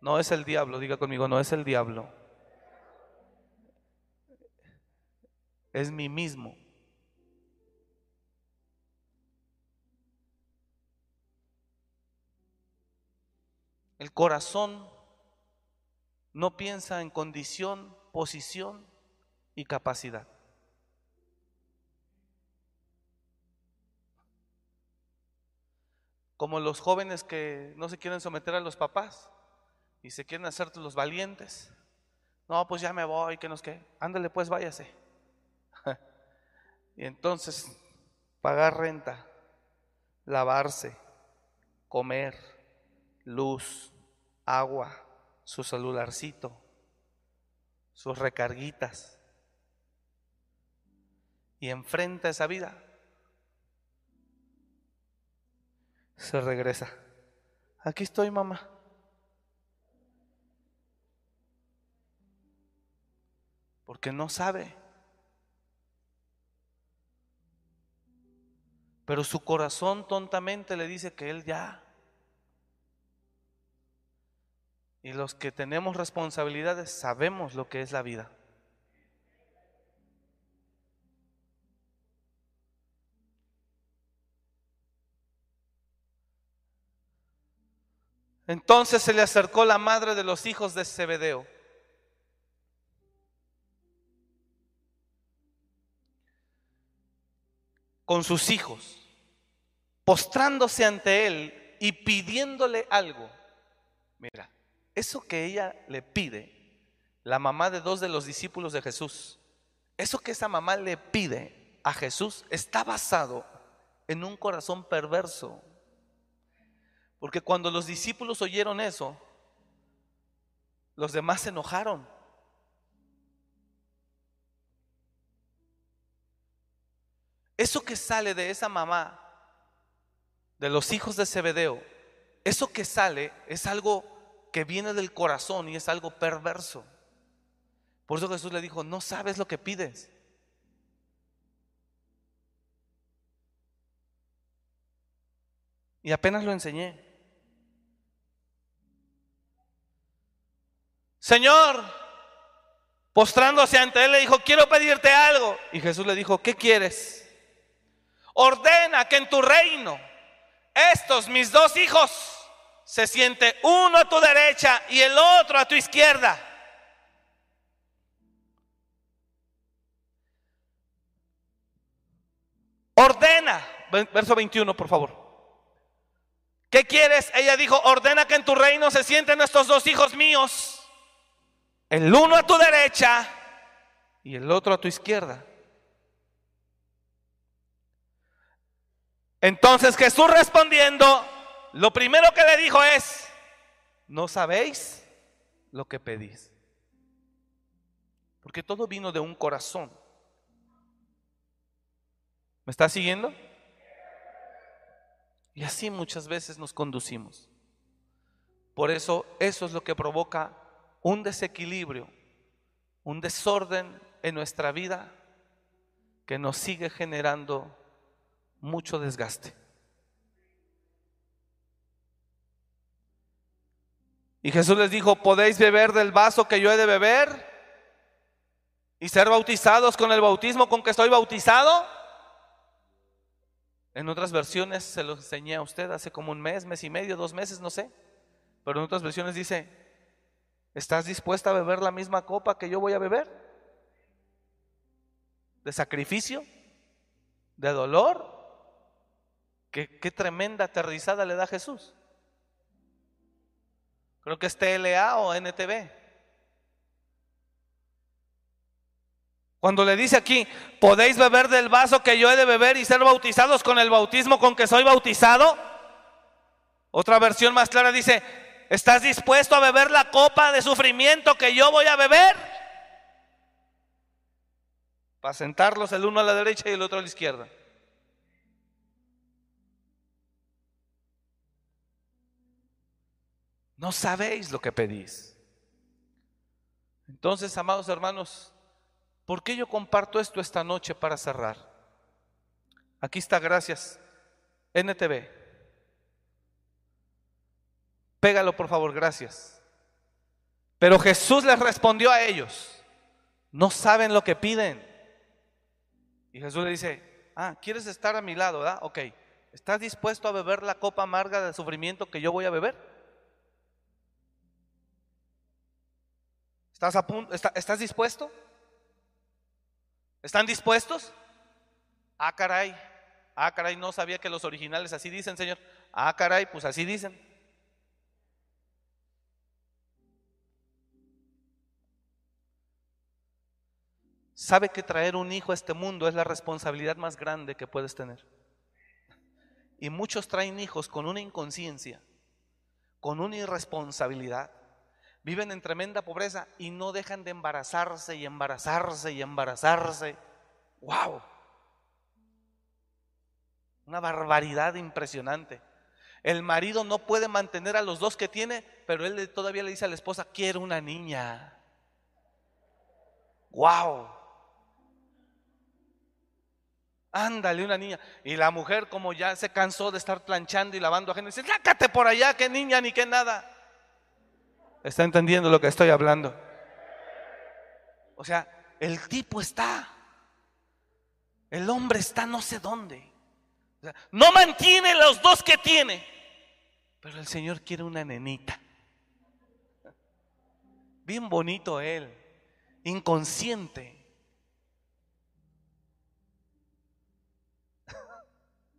No es el diablo, diga conmigo, no es el diablo. es mí mismo. El corazón no piensa en condición, posición y capacidad. Como los jóvenes que no se quieren someter a los papás y se quieren hacer los valientes. No, pues ya me voy, que nos que. Ándale, pues váyase. [LAUGHS] Y entonces, pagar renta, lavarse, comer, luz, agua, su celularcito, sus recarguitas. Y enfrenta esa vida. Se regresa. Aquí estoy, mamá. Porque no sabe Pero su corazón tontamente le dice que él ya. Y los que tenemos responsabilidades sabemos lo que es la vida. Entonces se le acercó la madre de los hijos de Zebedeo. Con sus hijos postrándose ante él y pidiéndole algo. Mira, eso que ella le pide, la mamá de dos de los discípulos de Jesús, eso que esa mamá le pide a Jesús está basado en un corazón perverso. Porque cuando los discípulos oyeron eso, los demás se enojaron. Eso que sale de esa mamá de los hijos de Zebedeo, eso que sale es algo que viene del corazón y es algo perverso. Por eso Jesús le dijo, no sabes lo que pides. Y apenas lo enseñé. Señor, postrándose ante él, le dijo, quiero pedirte algo. Y Jesús le dijo, ¿qué quieres? Ordena que en tu reino estos mis dos hijos se siente uno a tu derecha y el otro a tu izquierda. Ordena, verso 21 por favor. ¿Qué quieres? Ella dijo, ordena que en tu reino se sienten estos dos hijos míos, el uno a tu derecha y el otro a tu izquierda. Entonces Jesús respondiendo, lo primero que le dijo es, no sabéis lo que pedís. Porque todo vino de un corazón. ¿Me está siguiendo? Y así muchas veces nos conducimos. Por eso eso es lo que provoca un desequilibrio, un desorden en nuestra vida que nos sigue generando mucho desgaste. Y Jesús les dijo, ¿podéis beber del vaso que yo he de beber? ¿Y ser bautizados con el bautismo con que estoy bautizado? En otras versiones se lo enseñé a usted hace como un mes, mes y medio, dos meses, no sé. Pero en otras versiones dice, ¿estás dispuesta a beber la misma copa que yo voy a beber? ¿De sacrificio? ¿De dolor? ¿Qué, tremenda aterrizada le da Jesús? Creo que es TLA o NTV. Cuando le dice aquí, podéis beber del vaso que yo he de beber y ser bautizados con el bautismo con que soy bautizado. Otra versión más clara dice, ¿estás dispuesto a beber la copa de sufrimiento que yo voy a beber? Para sentarlos el uno a la derecha y el otro a la izquierda. No sabéis lo que pedís. Entonces, amados hermanos, ¿por qué yo comparto esto esta noche para cerrar? Aquí está, gracias. NTV. Pégalo, por favor, gracias. Pero Jesús les respondió a ellos, no saben lo que piden. Y Jesús le dice, ah, ¿quieres estar a mi lado? ¿verdad? Ok, ¿estás dispuesto a beber la copa amarga de sufrimiento que yo voy a beber? ¿Estás, a punto, ¿Estás dispuesto? ¿Están dispuestos? Ah, caray. Ah, caray, no sabía que los originales así dicen, Señor. Ah, caray, pues así dicen. Sabe que traer un hijo a este mundo es la responsabilidad más grande que puedes tener. Y muchos traen hijos con una inconsciencia, con una irresponsabilidad viven en tremenda pobreza y no dejan de embarazarse y embarazarse y embarazarse. ¡Wow! Una barbaridad impresionante. El marido no puede mantener a los dos que tiene, pero él todavía le dice a la esposa, quiero una niña. ¡Wow! Ándale, una niña. Y la mujer, como ya se cansó de estar planchando y lavando gente, dice, sácate por allá, qué niña ni qué nada. ¿Está entendiendo lo que estoy hablando? O sea, el tipo está. El hombre está no sé dónde. no mantiene los dos que tiene. Pero el Señor quiere una nenita. Bien bonito él. Inconsciente.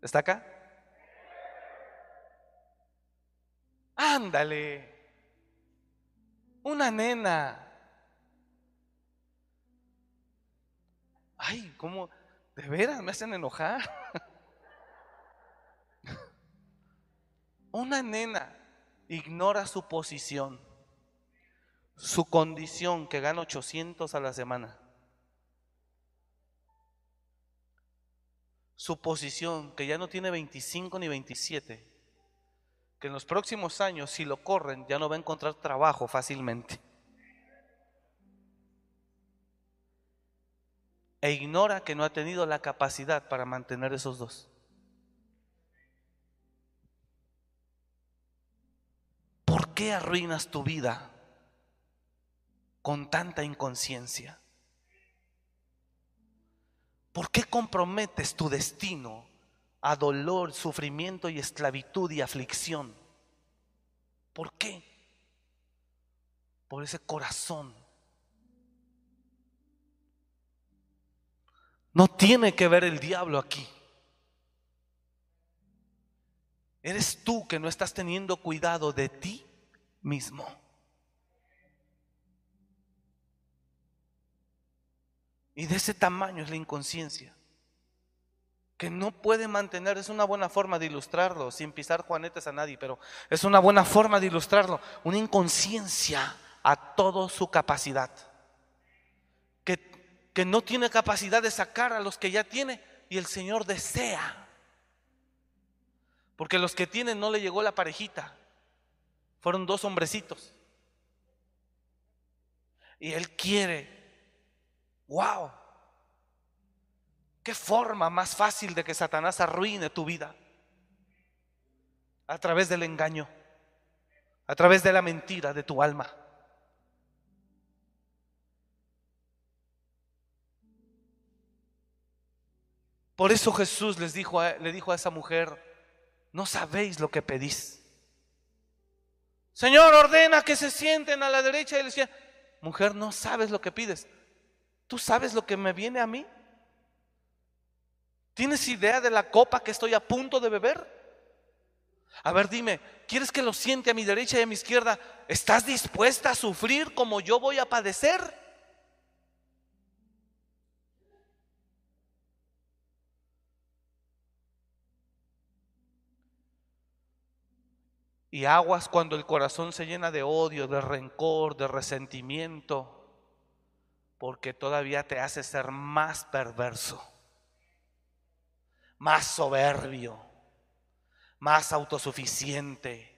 ¿Está acá? Ándale. Una nena. Ay, ¿cómo? De veras me hacen enojar. Una nena ignora su posición, su condición que gana 800 a la semana. Su posición que ya no tiene 25 ni 27 que en los próximos años, si lo corren, ya no va a encontrar trabajo fácilmente. E ignora que no ha tenido la capacidad para mantener esos dos. ¿Por qué arruinas tu vida con tanta inconsciencia? ¿Por qué comprometes tu destino a dolor, sufrimiento y esclavitud y aflicción. ¿Por qué? Por ese corazón. No tiene que ver el diablo aquí. Eres tú que no estás teniendo cuidado de ti mismo. Y de ese tamaño es la inconsciencia. Que no puede mantener, es una buena forma de ilustrarlo, sin pisar juanetes a nadie, pero es una buena forma de ilustrarlo, una inconsciencia a toda su capacidad, que, que no tiene capacidad de sacar a los que ya tiene y el Señor desea, porque los que tienen no le llegó la parejita, fueron dos hombrecitos, y Él quiere, wow, ¿Qué forma más fácil de que Satanás arruine tu vida? A través del engaño, a través de la mentira de tu alma. Por eso Jesús les dijo le dijo a esa mujer, no sabéis lo que pedís. Señor, ordena que se sienten a la derecha y le decía, mujer, no sabes lo que pides. ¿Tú sabes lo que me viene a mí? ¿Tienes idea de la copa que estoy a punto de beber? A ver, dime, ¿quieres que lo siente a mi derecha y a mi izquierda? ¿Estás dispuesta a sufrir como yo voy a padecer? Y aguas cuando el corazón se llena de odio, de rencor, de resentimiento, porque todavía te hace ser más perverso, más soberbio, más autosuficiente.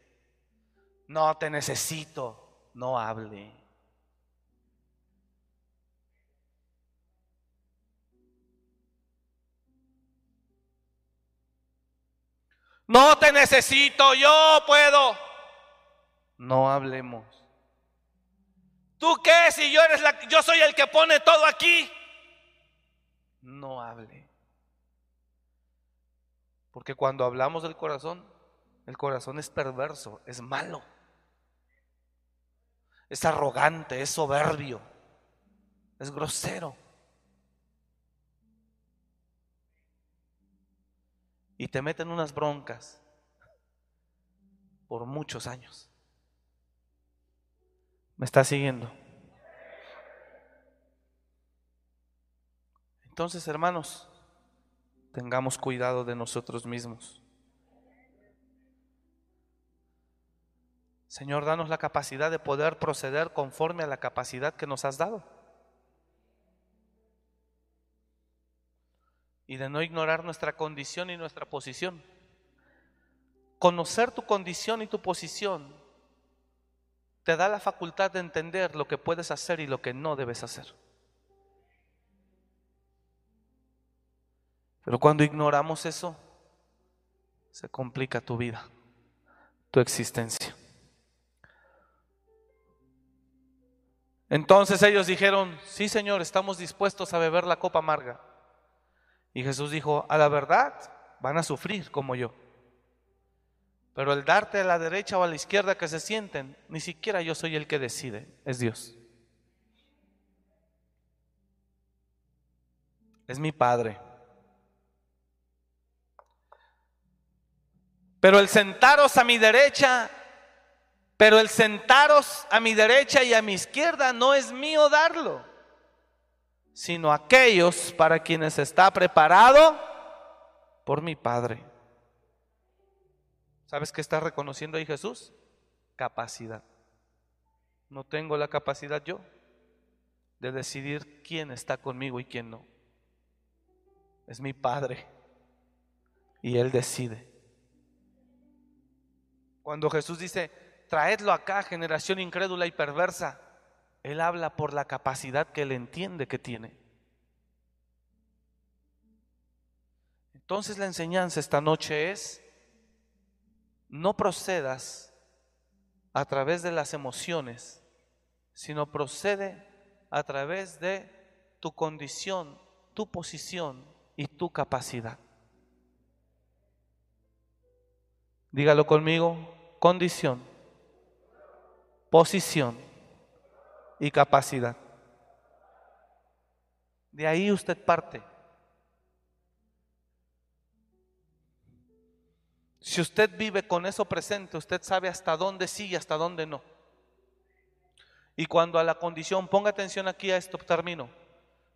No te necesito, no hable. No te necesito, yo puedo. No hablemos. ¿Tú qué si yo eres la yo soy el que pone todo aquí? No hable. Porque cuando hablamos del corazón, el corazón es perverso, es malo. Es arrogante, es soberbio, es grosero. y te meten unas broncas por muchos años. ¿Me está siguiendo? Entonces, hermanos, tengamos cuidado de nosotros mismos. Señor, danos la capacidad de poder proceder conforme a la capacidad que nos has dado. y de no ignorar nuestra condición y nuestra posición. Conocer tu condición y tu posición te da la facultad de entender lo que puedes hacer y lo que no debes hacer. Pero cuando ignoramos eso, se complica tu vida, tu existencia. Entonces ellos dijeron, sí Señor, estamos dispuestos a beber la copa amarga. Y Jesús dijo, a la verdad van a sufrir como yo. Pero el darte a la derecha o a la izquierda que se sienten, ni siquiera yo soy el que decide, es Dios. Es mi Padre. Pero el sentaros a mi derecha, pero el sentaros a mi derecha y a mi izquierda no es mío darlo sino aquellos para quienes está preparado por mi Padre. ¿Sabes qué está reconociendo ahí Jesús? Capacidad. No tengo la capacidad yo de decidir quién está conmigo y quién no. Es mi Padre y Él decide. Cuando Jesús dice, traedlo acá, generación incrédula y perversa, él habla por la capacidad que él entiende que tiene. Entonces la enseñanza esta noche es, no procedas a través de las emociones, sino procede a través de tu condición, tu posición y tu capacidad. Dígalo conmigo, condición, posición y capacidad. De ahí usted parte. Si usted vive con eso presente, usted sabe hasta dónde sí y hasta dónde no. Y cuando a la condición, ponga atención aquí a esto, termino.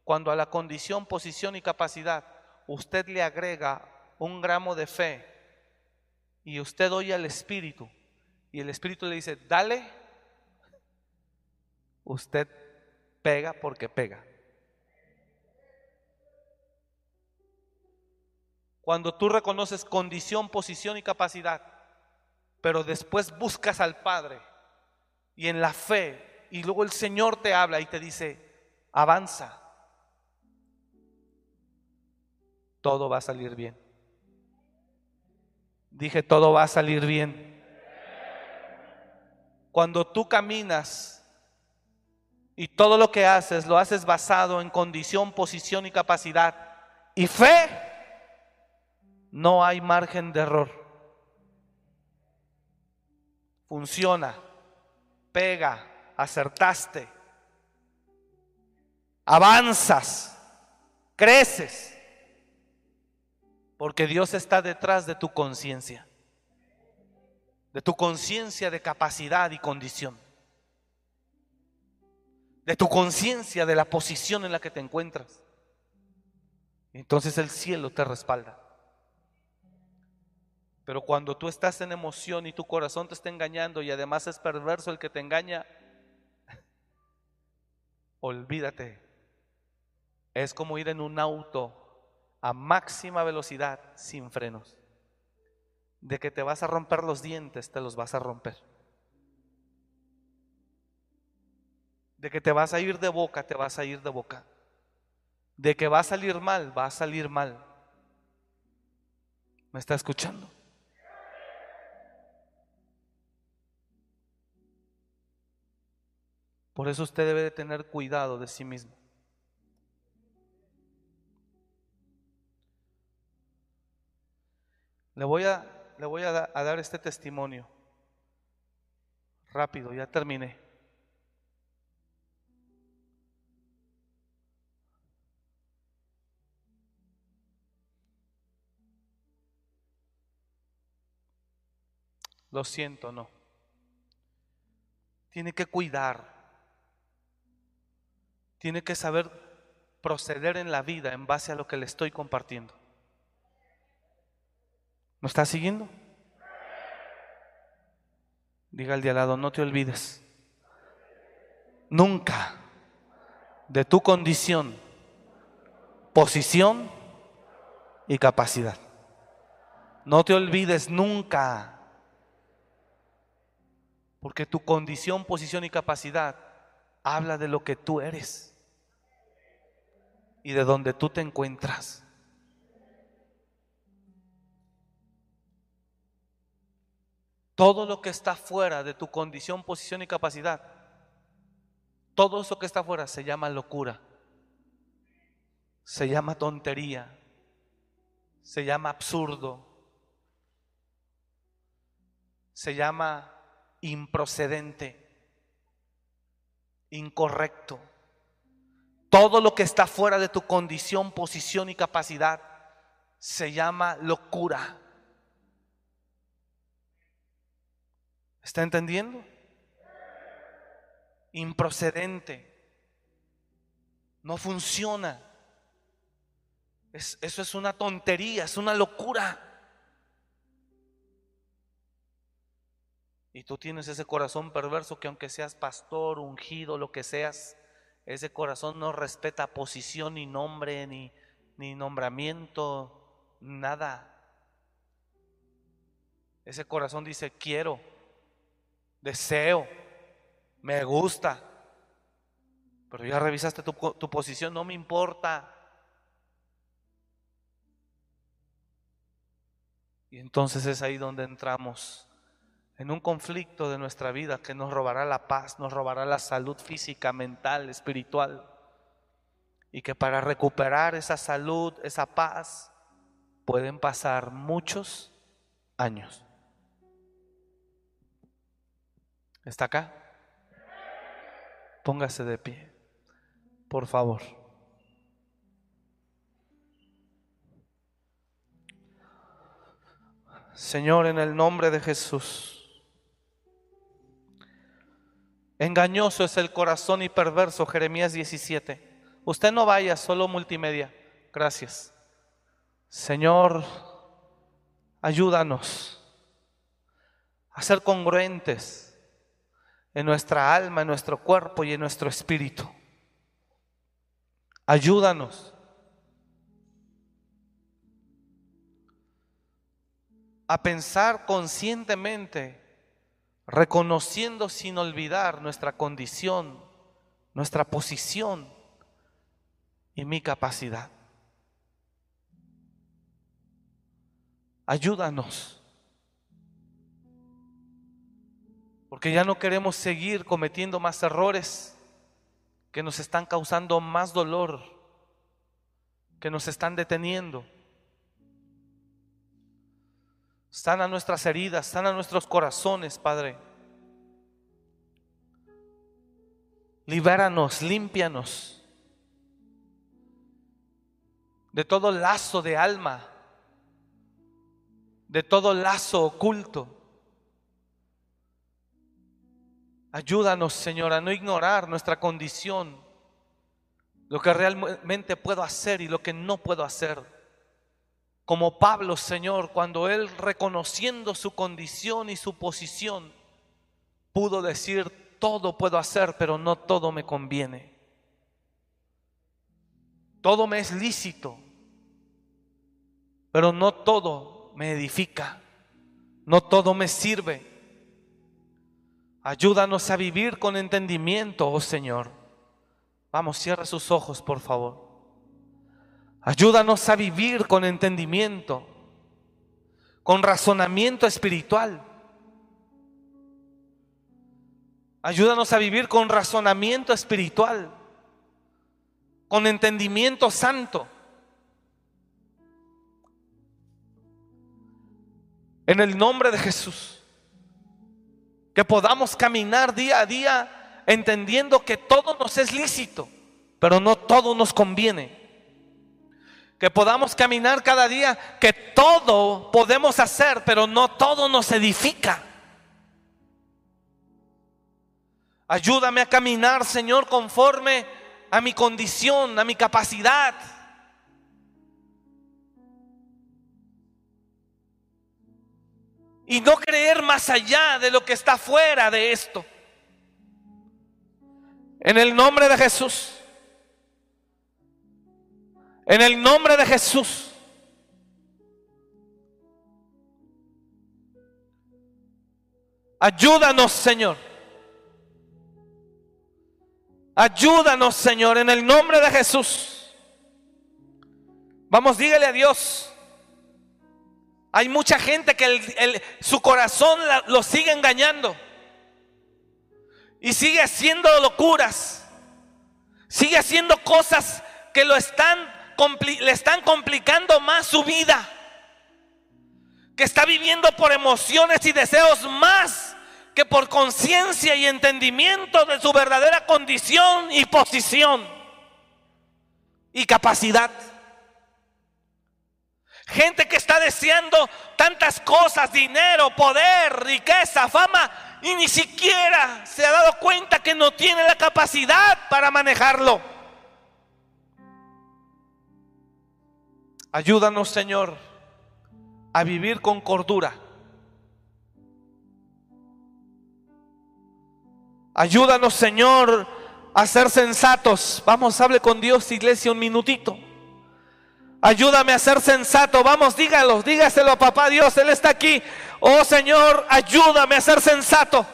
Cuando a la condición, posición y capacidad, usted le agrega un gramo de fe y usted oye al Espíritu y el Espíritu le dice, dale, usted pega porque pega. Cuando tú reconoces condición, posición y capacidad, pero después buscas al Padre y en la fe, y luego el Señor te habla y te dice, avanza, todo va a salir bien. Dije, todo va a salir bien. Cuando tú caminas y todo lo que haces lo haces basado en condición, posición y capacidad y fe, no hay margen de error. Funciona, pega, acertaste, avanzas, creces, porque Dios está detrás de tu conciencia, de tu conciencia de capacidad y condición, de tu conciencia de la posición en la que te encuentras. Entonces el cielo te respalda. Pero cuando tú estás en emoción y tu corazón te está engañando y además es perverso el que te engaña, [LAUGHS] olvídate. Es como ir en un auto a máxima velocidad sin frenos. De que te vas a romper los dientes, te los vas a romper. De que te vas a ir de boca, te vas a ir de boca. De que va a salir mal, va a salir mal. ¿Me está escuchando? Por eso usted debe de tener cuidado de sí mismo. Le voy a, le voy a, a dar este testimonio. Rápido, ya terminé. Lo siento, no. Tiene que cuidar. Tiene que saber proceder en la vida en base a lo que le estoy compartiendo. ¿Me está siguiendo? Diga al de al lado, no te olvides. Nunca de tu condición, posición y capacidad. No te olvides nunca. Porque tu condición, posición y capacidad habla de lo que tú eres y de donde tú te encuentras. Todo lo que está fuera de tu condición, posición y capacidad, todo eso que está fuera se llama locura, se llama tontería, se llama absurdo, se llama improcedente, incorrecto. Todo lo que está fuera de tu condición, posición y capacidad se llama locura. ¿Está entendiendo? Improcedente. No funciona. eso es una tontería, es una locura. Y tú tienes ese corazón perverso que aunque seas pastor, ungido, lo que seas, ese corazón no respeta posición ni nombre, ni, ni nombramiento, nada. Ese corazón dice, quiero, deseo, me gusta. Pero ya revisaste tu, tu posición, no me importa. Y entonces es ahí donde entramos en un conflicto de nuestra vida que nos robará la paz, nos robará la salud física, mental, espiritual. Y que para recuperar esa salud, esa paz, pueden pasar muchos años. ¿Está acá? Póngase de pie, por favor. Señor, en el nombre de Jesús. Engañoso es el corazón y perverso, Jeremías 17. Usted no vaya, solo multimedia. Gracias. Señor, ayúdanos a ser congruentes en nuestra alma, en nuestro cuerpo y en nuestro espíritu. Ayúdanos. a pensar conscientemente, reconociendo sin olvidar nuestra condición, nuestra posición y mi capacidad. Ayúdanos Porque ya no queremos seguir cometiendo más errores que nos están causando más dolor, que nos están deteniendo. Sana nuestras heridas, sana nuestros corazones, Padre. Libéranos, límpianos de todo lazo de alma, de todo lazo oculto. Ayúdanos, Señor, a no ignorar nuestra condición, lo que realmente puedo hacer y lo que no puedo hacer. Como Pablo, Señor, cuando él reconociendo su condición y su posición, pudo decir, todo puedo hacer, pero no todo me conviene. Todo me es lícito, pero no todo me edifica, no todo me sirve. Ayúdanos a vivir con entendimiento, oh Señor. Vamos, cierra sus ojos, por favor. Ayúdanos a vivir con entendimiento, con razonamiento espiritual. Ayúdanos a vivir con razonamiento espiritual, con entendimiento santo. En el nombre de Jesús. Que podamos caminar día a día entendiendo que todo nos es lícito, pero no todo nos conviene que podamos caminar cada día, que todo podemos hacer, pero no todo nos edifica. Ayúdame a caminar, Señor, conforme a mi condición, a mi capacidad. Y no creer más allá de lo que está fuera de esto. En el nombre de Jesús. En el nombre de Jesús. Ayúdanos, Señor. Ayúdanos, Señor, en el nombre de Jesús. Vamos, dígale a Dios. Hay mucha gente que su corazón lo sigue engañando. Y sigue haciendo locuras. Sigue haciendo cosas que lo están le están complicando más su vida. Que está viviendo por emociones y deseos más que por conciencia y entendimiento de su verdadera condición y posición y capacidad. Gente que está deseando tantas cosas, dinero, poder, riqueza, fama, y ni siquiera se ha dado cuenta que no tiene la capacidad para manejarlo. Ayúdanos, Señor, a vivir con cordura. Ayúdanos, Señor, a ser sensatos. Vamos, hable con Dios, iglesia, un minutito. Ayúdame a ser sensato. Vamos, dígalo, dígaselo a papá Dios, Él está aquí. Oh Señor, ayúdame a ser sensato.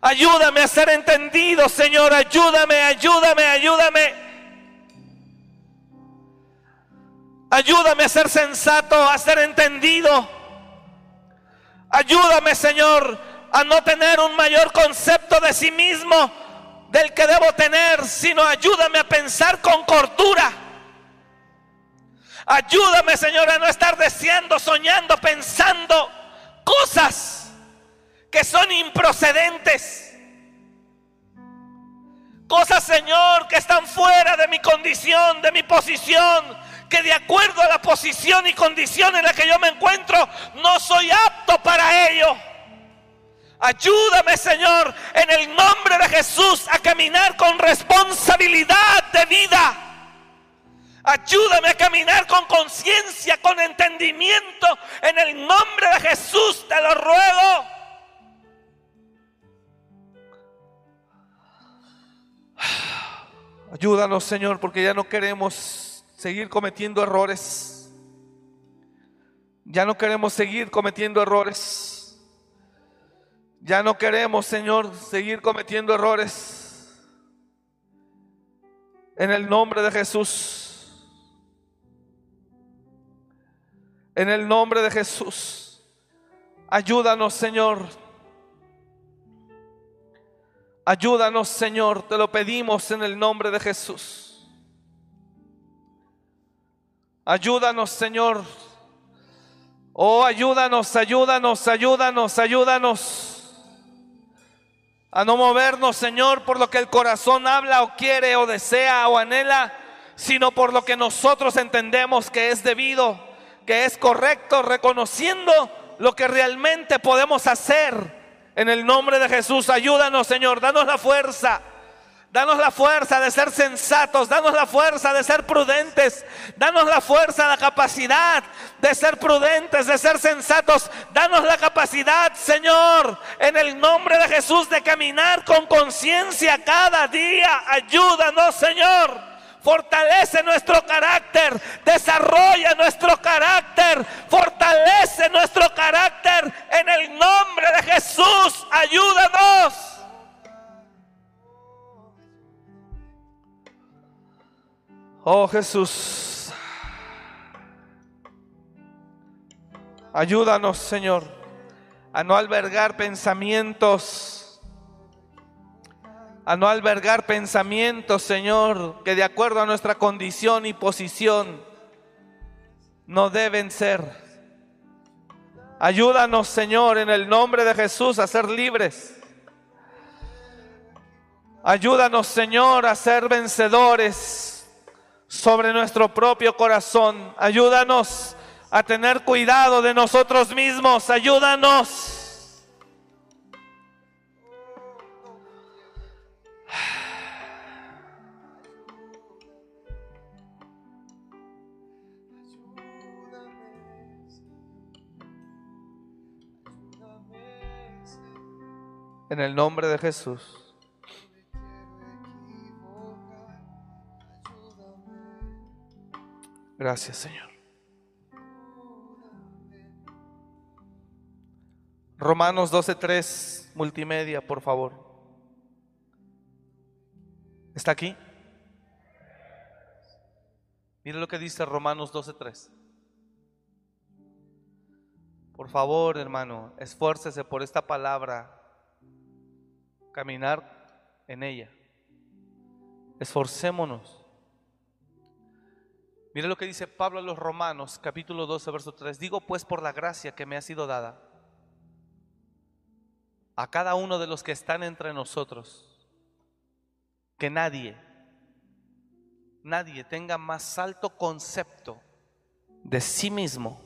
Ayúdame a ser entendido, Señor. Ayúdame, ayúdame, ayúdame. Ayúdame a ser sensato, a ser entendido. Ayúdame, Señor, a no tener un mayor concepto de sí mismo del que debo tener, sino ayúdame a pensar con cordura. Ayúdame, Señor, a no estar deseando, soñando, pensando cosas que son improcedentes. Cosas, Señor, que están fuera de mi condición, de mi posición, que de acuerdo a la posición y condición en la que yo me encuentro, no soy apto para ello. Ayúdame, Señor, en el nombre de Jesús a caminar con responsabilidad de vida. Ayúdame a caminar con conciencia, con entendimiento. En el nombre de Jesús te lo ruego. Ayúdanos, Señor, porque ya no queremos seguir cometiendo errores. Ya no queremos seguir cometiendo errores. Ya no queremos, Señor, seguir cometiendo errores. En el nombre de Jesús. En el nombre de Jesús. Ayúdanos, Señor. Ayúdanos, Señor, te lo pedimos en el nombre de Jesús. Ayúdanos, Señor. Oh, ayúdanos, ayúdanos, ayúdanos, ayúdanos. A no movernos, Señor, por lo que el corazón habla o quiere o desea o anhela, sino por lo que nosotros entendemos que es debido, que es correcto, reconociendo lo que realmente podemos hacer en el nombre de Jesús, ayúdanos, Señor, danos la fuerza. Danos la fuerza de ser sensatos, danos la fuerza de ser prudentes, danos la fuerza, la capacidad de ser prudentes, de ser sensatos, danos la capacidad, Señor, en el nombre de Jesús, de caminar con conciencia cada día. Ayúdanos, Señor fortalece nuestro carácter, desarrolla nuestro carácter, fortalece nuestro carácter en el nombre de Jesús. Ayúdanos. Oh Jesús, ayúdanos Señor a no albergar pensamientos a no albergar pensamientos, Señor, que de acuerdo a nuestra condición y posición no deben ser. Ayúdanos, Señor, en el nombre de Jesús a ser libres. Ayúdanos, Señor, a ser vencedores sobre nuestro propio corazón. Ayúdanos a tener cuidado de nosotros mismos. Ayúdanos En el nombre de Jesús. Gracias, Señor. Romanos 12.3, multimedia, por favor. ¿Está aquí? Mire lo que dice Romanos 12.3. Por favor, hermano, esfuércese por esta palabra caminar en ella. Esforcémonos. Mire lo que dice Pablo a los Romanos, capítulo 12, verso 3. Digo pues por la gracia que me ha sido dada a cada uno de los que están entre nosotros, que nadie, nadie tenga más alto concepto de sí mismo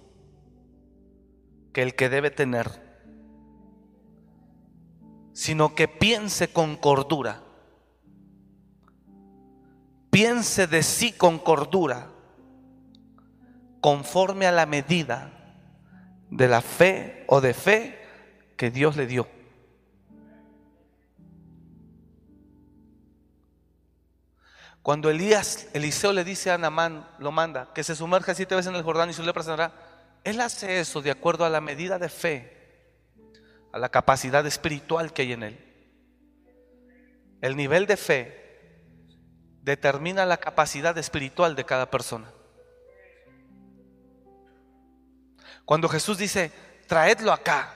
que el que debe tener sino que piense con cordura. Piense de sí con cordura, conforme a la medida de la fe o de fe que Dios le dio. Cuando Elías, Eliseo le dice a Namán, lo manda, que se sumerja siete veces en el Jordán y su lepra sanará, él hace eso de acuerdo a la medida de fe a la capacidad espiritual que hay en él. El nivel de fe determina la capacidad espiritual de cada persona. Cuando Jesús dice, traedlo acá,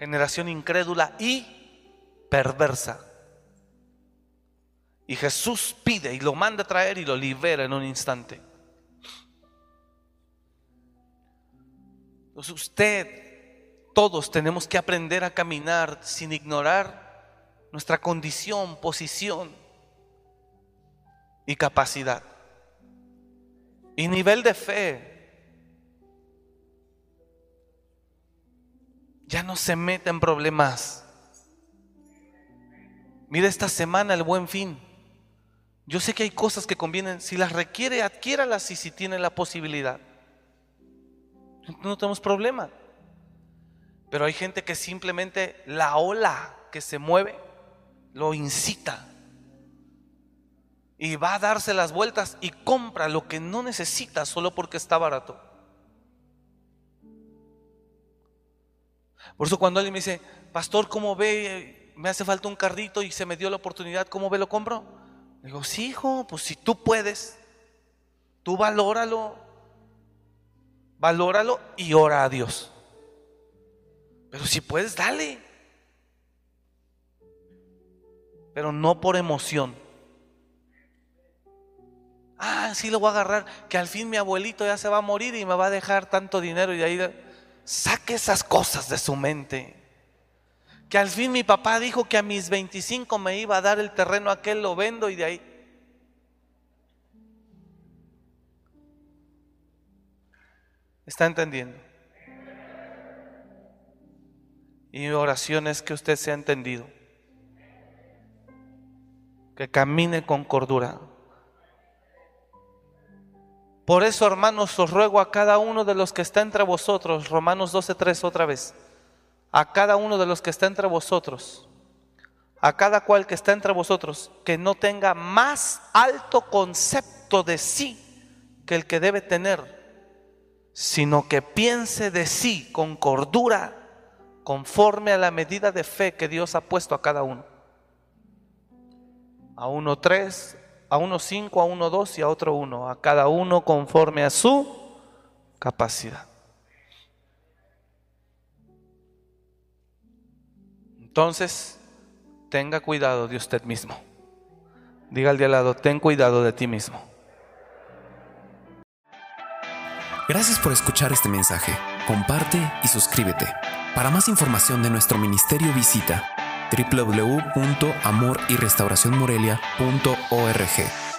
generación incrédula y perversa. Y Jesús pide y lo manda a traer y lo libera en un instante. Entonces usted todos tenemos que aprender a caminar sin ignorar nuestra condición, posición y capacidad. Y nivel de fe. Ya no se mete en problemas. Mira esta semana el buen fin. Yo sé que hay cosas que convienen. Si las requiere, adquiéralas y si tiene la posibilidad. No tenemos problema. Pero hay gente que simplemente la ola que se mueve lo incita. Y va a darse las vueltas y compra lo que no necesita solo porque está barato. Por eso cuando alguien me dice, pastor, ¿cómo ve? Me hace falta un carrito y se me dio la oportunidad, ¿cómo ve? ¿Lo compro? digo, sí, hijo, pues si tú puedes, tú valóralo, valóralo y ora a Dios. Pero si puedes, dale. pero no por emoción. Ah, sí lo voy a agarrar, que al fin mi abuelito ya se va a morir y me va a dejar tanto dinero y de ahí saque esas cosas de su mente. Que al fin mi papá dijo que a mis 25 me iba a dar el terreno aquel, lo vendo y de ahí. ¿Está entendiendo? Y mi oración es que usted sea entendido. Que camine con cordura. Por eso, hermanos, os ruego a cada uno de los que está entre vosotros, Romanos 12:3 otra vez, a cada uno de los que está entre vosotros, a cada cual que está entre vosotros, que no tenga más alto concepto de sí que el que debe tener, sino que piense de sí con cordura, conforme a la medida de fe que Dios ha puesto a cada uno. A uno tres, a uno cinco, a uno dos y a otro uno, a cada uno conforme a su capacidad. Entonces, tenga cuidado de usted mismo. Diga al de al lado, ten cuidado de ti mismo. Gracias por escuchar este mensaje. Comparte y suscríbete. Para más información de nuestro ministerio visita www.amoryrestauracionmorelia.org.